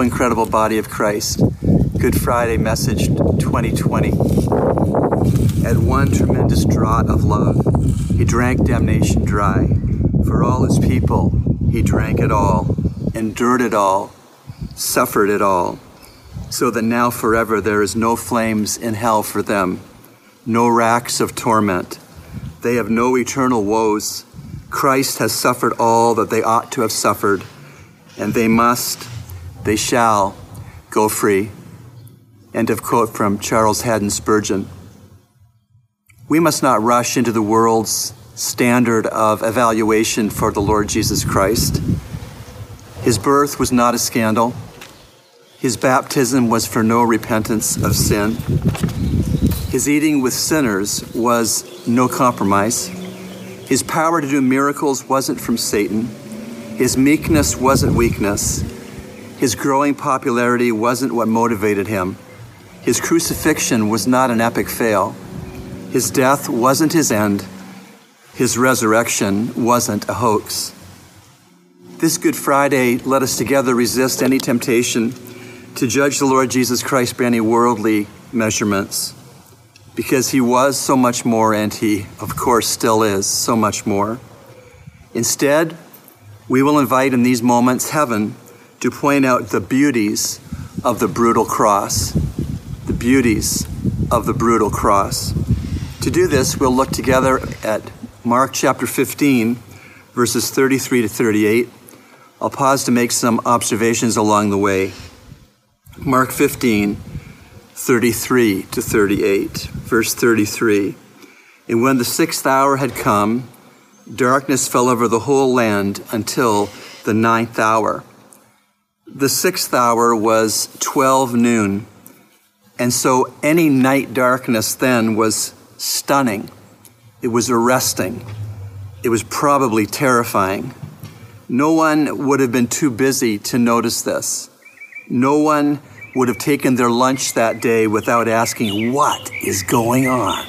Incredible body of Christ. Good Friday message 2020. At one tremendous draught of love, he drank damnation dry. For all his people, he drank it all, endured it all, suffered it all, so that now forever there is no flames in hell for them, no racks of torment. They have no eternal woes. Christ has suffered all that they ought to have suffered, and they must they shall go free. End of quote from Charles Haddon Spurgeon. We must not rush into the world's standard of evaluation for the Lord Jesus Christ. His birth was not a scandal. His baptism was for no repentance of sin. His eating with sinners was no compromise. His power to do miracles wasn't from Satan. His meekness wasn't weakness. His growing popularity wasn't what motivated him. His crucifixion was not an epic fail. His death wasn't his end. His resurrection wasn't a hoax. This Good Friday, let us together resist any temptation to judge the Lord Jesus Christ by any worldly measurements, because he was so much more, and he, of course, still is so much more. Instead, we will invite in these moments heaven to point out the beauties of the brutal cross. The beauties of the brutal cross. To do this, we'll look together at Mark chapter 15, verses 33 to 38. I'll pause to make some observations along the way. Mark 15, 33 to 38. Verse 33. And when the sixth hour had come, darkness fell over the whole land until the ninth hour. The sixth hour was 12 noon. And so any night darkness then was stunning. It was arresting. It was probably terrifying. No one would have been too busy to notice this. No one would have taken their lunch that day without asking, What is going on?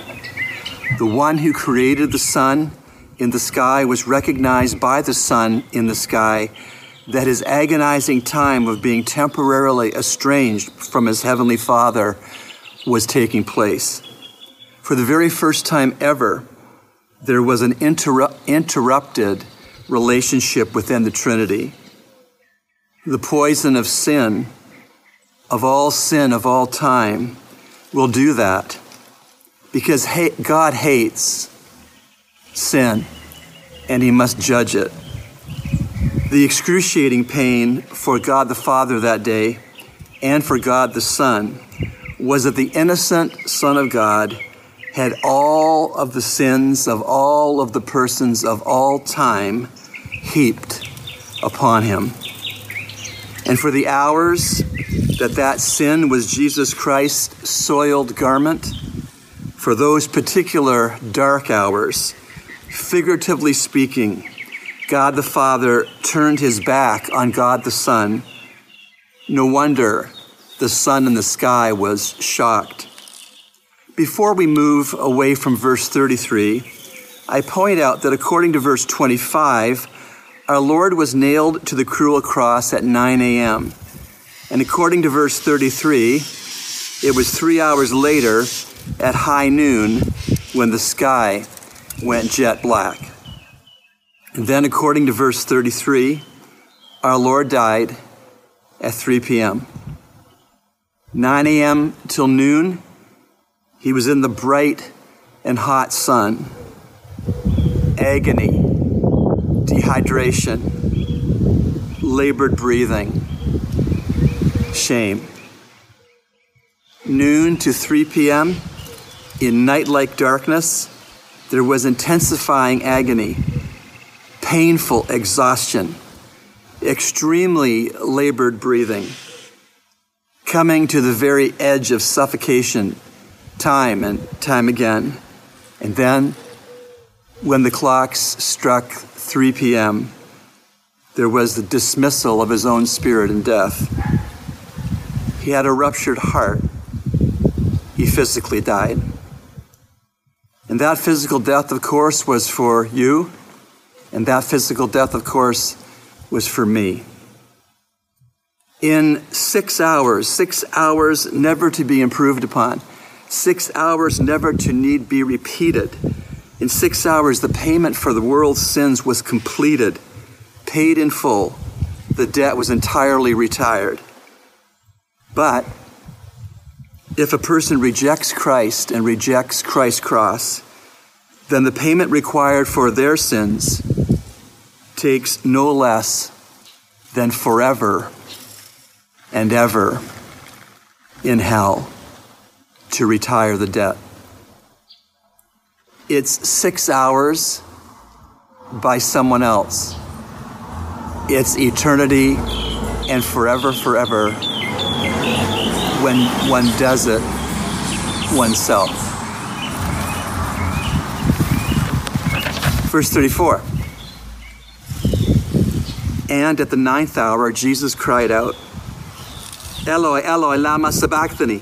The one who created the sun in the sky was recognized by the sun in the sky that his agonizing time of being temporarily estranged from his heavenly Father was taking place. For the very first time ever, there was an interru- interrupted relationship within the Trinity. The poison of sin, of all sin of all time, will do that because God hates sin and he must judge it. The excruciating pain for God the Father that day and for God the Son was that the innocent Son of God had all of the sins of all of the persons of all time heaped upon him. And for the hours that that sin was Jesus Christ's soiled garment, for those particular dark hours, figuratively speaking, God the Father turned his back on God the Son. No wonder the sun in the sky was shocked. Before we move away from verse 33, I point out that according to verse 25, our Lord was nailed to the cruel cross at 9 a.m. And according to verse 33, it was three hours later at high noon when the sky went jet black. Then, according to verse 33, our Lord died at 3 p.m. 9 a.m. till noon, he was in the bright and hot sun. Agony, dehydration, labored breathing, shame. Noon to 3 p.m., in night like darkness, there was intensifying agony painful exhaustion, extremely labored breathing, coming to the very edge of suffocation time and time again. And then, when the clocks struck 3 p.m., there was the dismissal of his own spirit and death. He had a ruptured heart. He physically died. And that physical death, of course, was for you and that physical death, of course, was for me. in six hours, six hours never to be improved upon, six hours never to need be repeated. In six hours, the payment for the world's sins was completed, paid in full. The debt was entirely retired. But if a person rejects Christ and rejects Christ's cross, then the payment required for their sins takes no less than forever and ever in hell to retire the debt. It's six hours by someone else. It's eternity and forever, forever when one does it oneself. Verse 34. And at the ninth hour, Jesus cried out, Eloi, Eloi, lama sabachthani,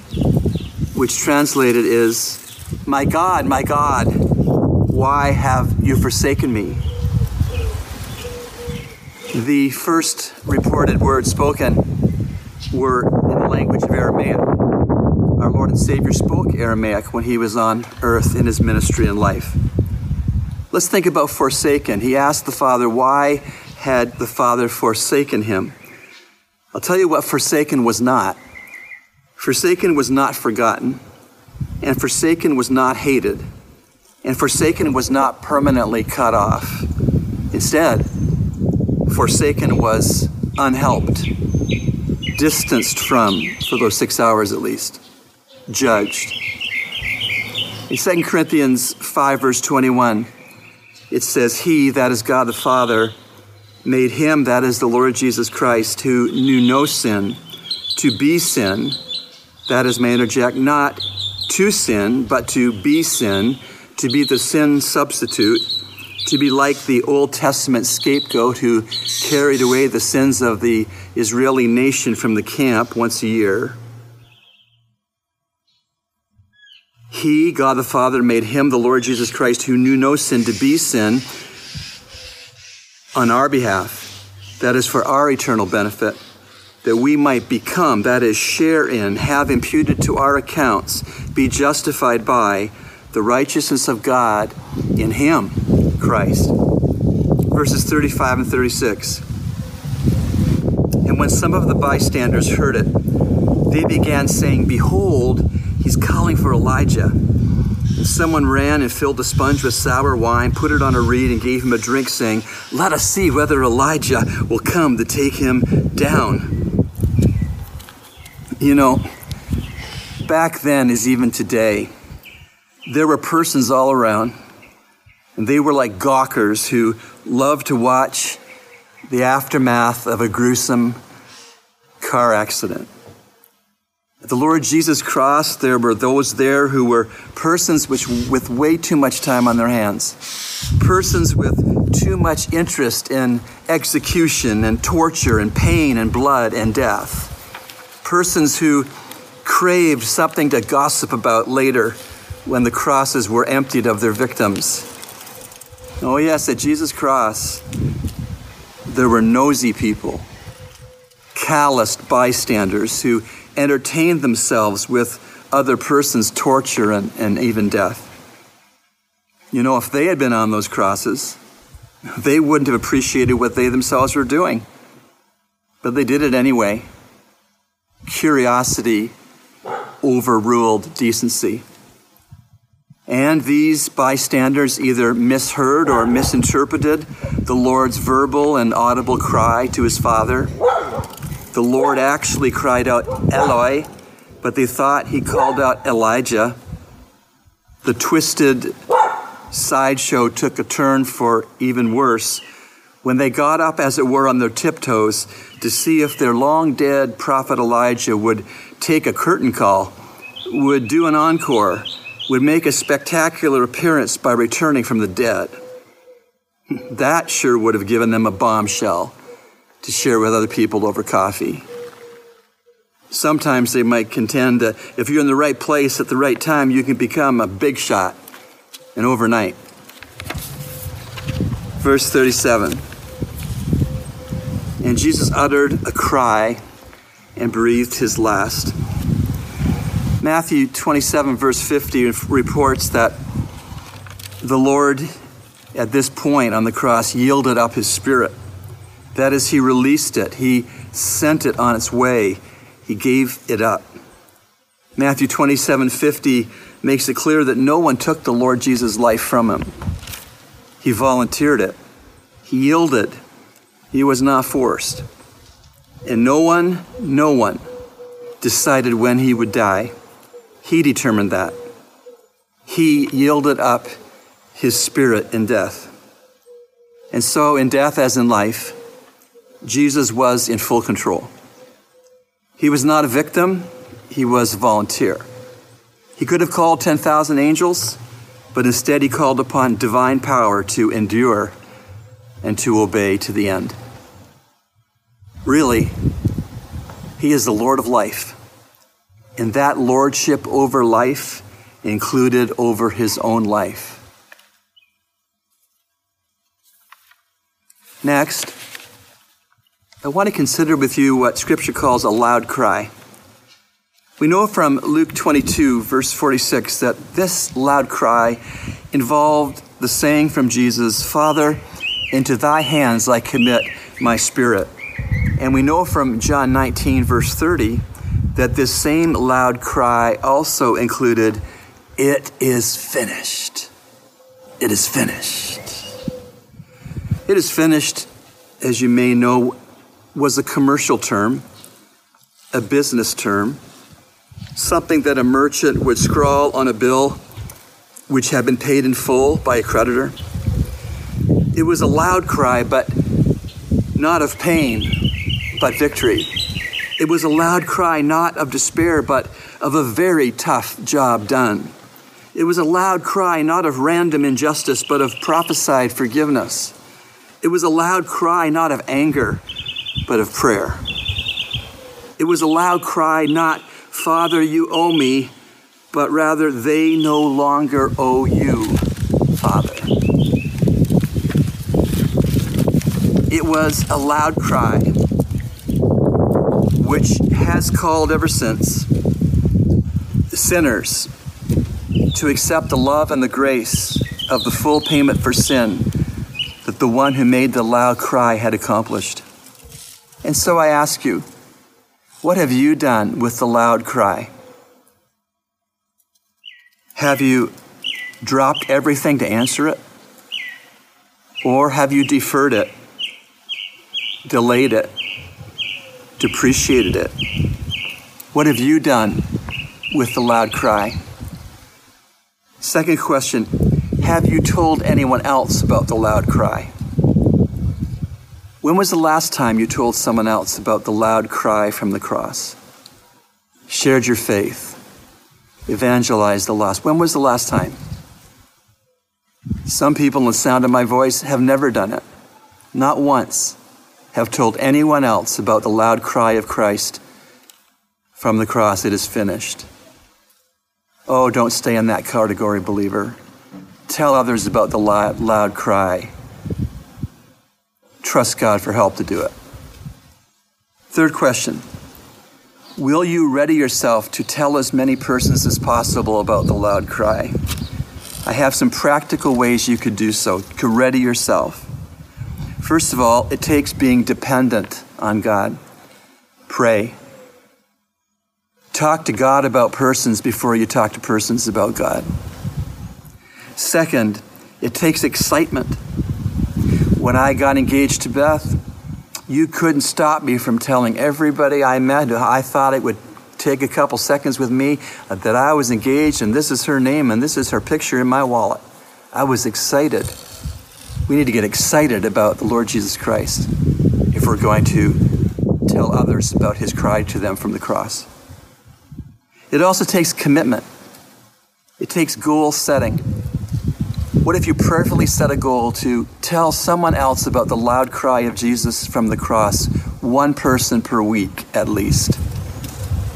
which translated is, My God, my God, why have you forsaken me? The first reported words spoken were in the language of Aramaic. Our Lord and Savior spoke Aramaic when he was on earth in his ministry and life. Let's think about forsaken. He asked the Father, Why had the Father forsaken him? I'll tell you what forsaken was not. Forsaken was not forgotten, and forsaken was not hated, and forsaken was not permanently cut off. Instead, forsaken was unhelped, distanced from, for those six hours at least, judged. In 2 Corinthians 5, verse 21, it says, He, that is God the Father, made him, that is the Lord Jesus Christ, who knew no sin, to be sin, that is, may interject, not to sin, but to be sin, to be the sin substitute, to be like the Old Testament scapegoat who carried away the sins of the Israeli nation from the camp once a year. He, God the Father, made him, the Lord Jesus Christ, who knew no sin, to be sin on our behalf. That is for our eternal benefit, that we might become, that is, share in, have imputed to our accounts, be justified by the righteousness of God in Him, Christ. Verses 35 and 36. And when some of the bystanders heard it, they began saying, Behold, he's calling for Elijah. Someone ran and filled a sponge with sour wine, put it on a reed, and gave him a drink, saying, Let us see whether Elijah will come to take him down. You know, back then, as even today, there were persons all around, and they were like gawkers who loved to watch the aftermath of a gruesome car accident. At the Lord Jesus cross, there were those there who were persons which, with way too much time on their hands, persons with too much interest in execution and torture and pain and blood and death, persons who craved something to gossip about later when the crosses were emptied of their victims. Oh, yes, at Jesus' cross, there were nosy people, calloused bystanders who entertained themselves with other persons' torture and, and even death. You know, if they had been on those crosses, they wouldn't have appreciated what they themselves were doing. But they did it anyway. Curiosity overruled decency. And these bystanders either misheard or misinterpreted the Lord's verbal and audible cry to his Father the Lord actually cried out, Eloi, but they thought he called out Elijah. The twisted sideshow took a turn for even worse when they got up, as it were, on their tiptoes to see if their long dead prophet Elijah would take a curtain call, would do an encore, would make a spectacular appearance by returning from the dead. That sure would have given them a bombshell to share with other people over coffee. Sometimes they might contend that if you're in the right place at the right time, you can become a big shot and overnight. Verse 37 And Jesus uttered a cry and breathed his last. Matthew 27, verse 50, reports that the Lord, at this point on the cross, yielded up his spirit. That is, he released it, he sent it on its way, he gave it up. Matthew 27, 50 makes it clear that no one took the Lord Jesus' life from him. He volunteered it, he yielded, he was not forced. And no one, no one decided when he would die. He determined that. He yielded up his spirit in death. And so, in death as in life, Jesus was in full control. He was not a victim, he was a volunteer. He could have called 10,000 angels, but instead he called upon divine power to endure and to obey to the end. Really, he is the Lord of life. And that lordship over life included over his own life. Next, I want to consider with you what Scripture calls a loud cry. We know from Luke 22, verse 46, that this loud cry involved the saying from Jesus, Father, into thy hands I commit my spirit. And we know from John 19, verse 30, that this same loud cry also included, It is finished. It is finished. It is finished, as you may know, was a commercial term, a business term something that a merchant would scrawl on a bill which had been paid in full by a creditor. It was a loud cry, but not of pain, but victory. It was a loud cry not of despair, but of a very tough job done. It was a loud cry not of random injustice, but of prophesied forgiveness. It was a loud cry not of anger, but of prayer. It was a loud cry not Father, you owe me, but rather they no longer owe you, Father. It was a loud cry, which has called ever since sinners to accept the love and the grace of the full payment for sin that the one who made the loud cry had accomplished. And so I ask you, what have you done with the loud cry? Have you dropped everything to answer it? Or have you deferred it, delayed it, depreciated it? What have you done with the loud cry? Second question Have you told anyone else about the loud cry? When was the last time you told someone else about the loud cry from the cross? Shared your faith, evangelized the lost. When was the last time? Some people, in the sound of my voice, have never done it. Not once have told anyone else about the loud cry of Christ from the cross, it is finished. Oh, don't stay in that category, believer. Tell others about the loud, cry trust God for help to do it. Third question Will you ready yourself to tell as many persons as possible about the loud cry? I have some practical ways you could do so to ready yourself. First of all, it takes being dependent on God. Pray. Talk to God about persons before you talk to persons about God. Second, it takes excitement when I got engaged to Beth, you couldn't stop me from telling everybody I met I thought it would take a couple seconds with me uh, that I was engaged and this is her name and this is her picture in my wallet. I was excited. We need to get excited about the Lord Jesus Christ if we're going to tell others about his cry to them from the cross. It also takes commitment. It takes goal setting. What if you prayerfully set a goal to tell someone else about the loud cry of Jesus from the cross, one person per week at least?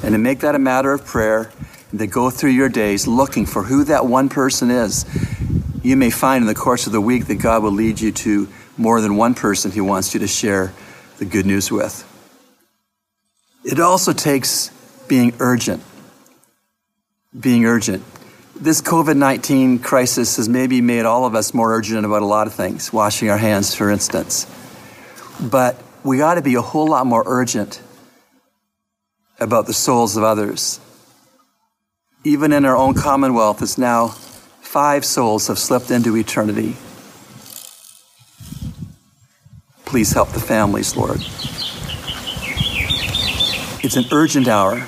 And to make that a matter of prayer, and to go through your days looking for who that one person is. You may find in the course of the week that God will lead you to more than one person He wants you to share the good news with. It also takes being urgent. Being urgent. This COVID 19 crisis has maybe made all of us more urgent about a lot of things, washing our hands, for instance. But we ought to be a whole lot more urgent about the souls of others. Even in our own commonwealth, it's now five souls have slipped into eternity. Please help the families, Lord. It's an urgent hour.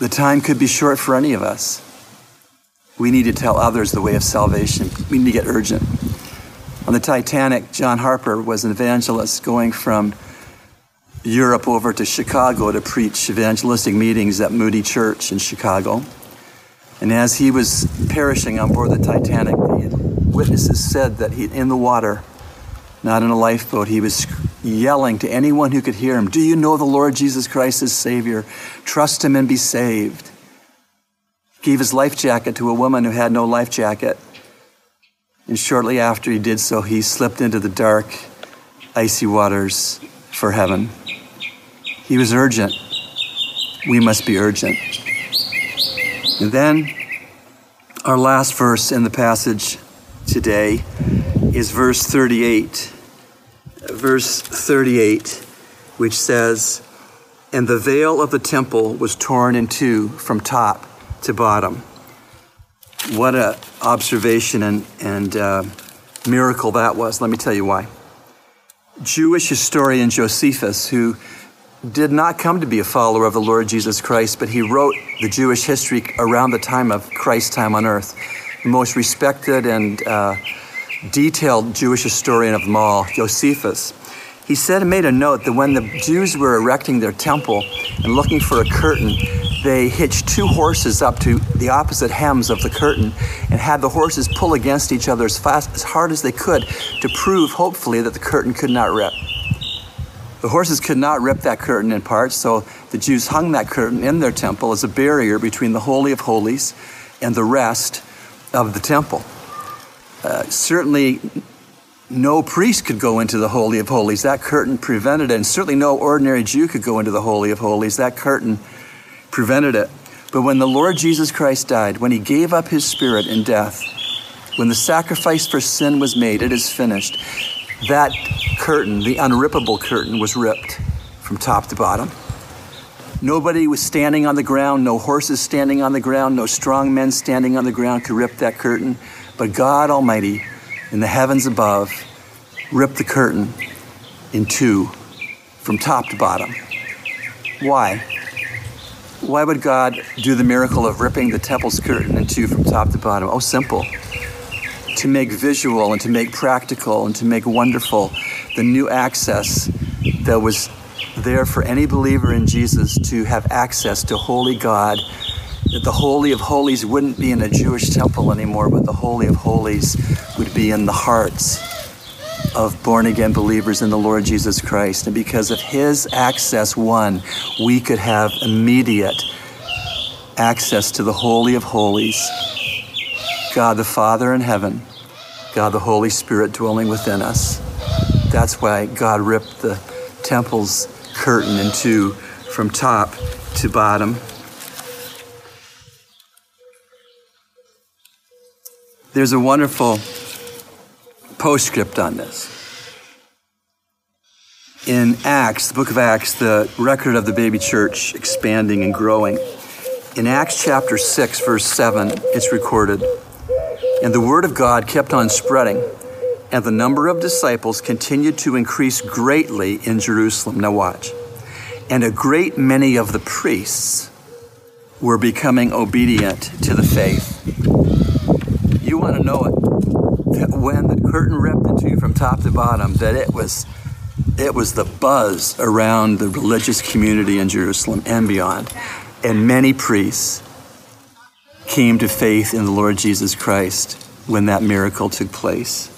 The time could be short for any of us. We need to tell others the way of salvation. We need to get urgent. On the Titanic, John Harper was an evangelist going from Europe over to Chicago to preach evangelistic meetings at Moody Church in Chicago. And as he was perishing on board the Titanic, the witnesses said that he, in the water, not in a lifeboat. He was yelling to anyone who could hear him Do you know the Lord Jesus Christ as Savior? Trust him and be saved. Gave his life jacket to a woman who had no life jacket. And shortly after he did so, he slipped into the dark, icy waters for heaven. He was urgent. We must be urgent. And then, our last verse in the passage today is verse 38. Verse 38, which says, And the veil of the temple was torn in two from top to bottom. What an observation and, and uh, miracle that was. Let me tell you why. Jewish historian Josephus, who did not come to be a follower of the Lord Jesus Christ, but he wrote the Jewish history around the time of Christ's time on earth. The most respected and uh, detailed Jewish historian of them all, Josephus, he said and made a note that when the Jews were erecting their temple and looking for a curtain, they hitched two horses up to the opposite hems of the curtain and had the horses pull against each other as fast as hard as they could to prove hopefully that the curtain could not rip. The horses could not rip that curtain in parts, so the Jews hung that curtain in their temple as a barrier between the Holy of Holies and the rest of the temple. Uh, certainly, no priest could go into the Holy of Holies. That curtain prevented it. And certainly, no ordinary Jew could go into the Holy of Holies. That curtain prevented it. But when the Lord Jesus Christ died, when he gave up his spirit in death, when the sacrifice for sin was made, it is finished, that curtain, the unrippable curtain, was ripped from top to bottom. Nobody was standing on the ground, no horses standing on the ground, no strong men standing on the ground could rip that curtain. But God Almighty in the heavens above ripped the curtain in two from top to bottom. Why? Why would God do the miracle of ripping the temple's curtain in two from top to bottom? Oh, simple. To make visual and to make practical and to make wonderful the new access that was there for any believer in Jesus to have access to holy God that the Holy of Holies wouldn't be in a Jewish temple anymore, but the Holy of Holies would be in the hearts of born again believers in the Lord Jesus Christ. And because of his access, one, we could have immediate access to the Holy of Holies. God the Father in heaven, God the Holy Spirit dwelling within us. That's why God ripped the temple's curtain in two from top to bottom. There's a wonderful postscript on this. In Acts, the book of Acts, the record of the baby church expanding and growing, in Acts chapter 6, verse 7, it's recorded And the word of God kept on spreading, and the number of disciples continued to increase greatly in Jerusalem. Now, watch. And a great many of the priests were becoming obedient to the faith you want to know it, when the curtain ripped into you from top to bottom, that it was it was the buzz around the religious community in Jerusalem and beyond. And many priests came to faith in the Lord Jesus Christ when that miracle took place.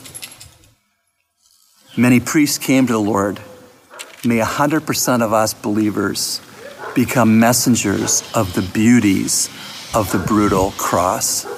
Many priests came to the Lord. May 100% of us believers become messengers of the beauties of the brutal cross.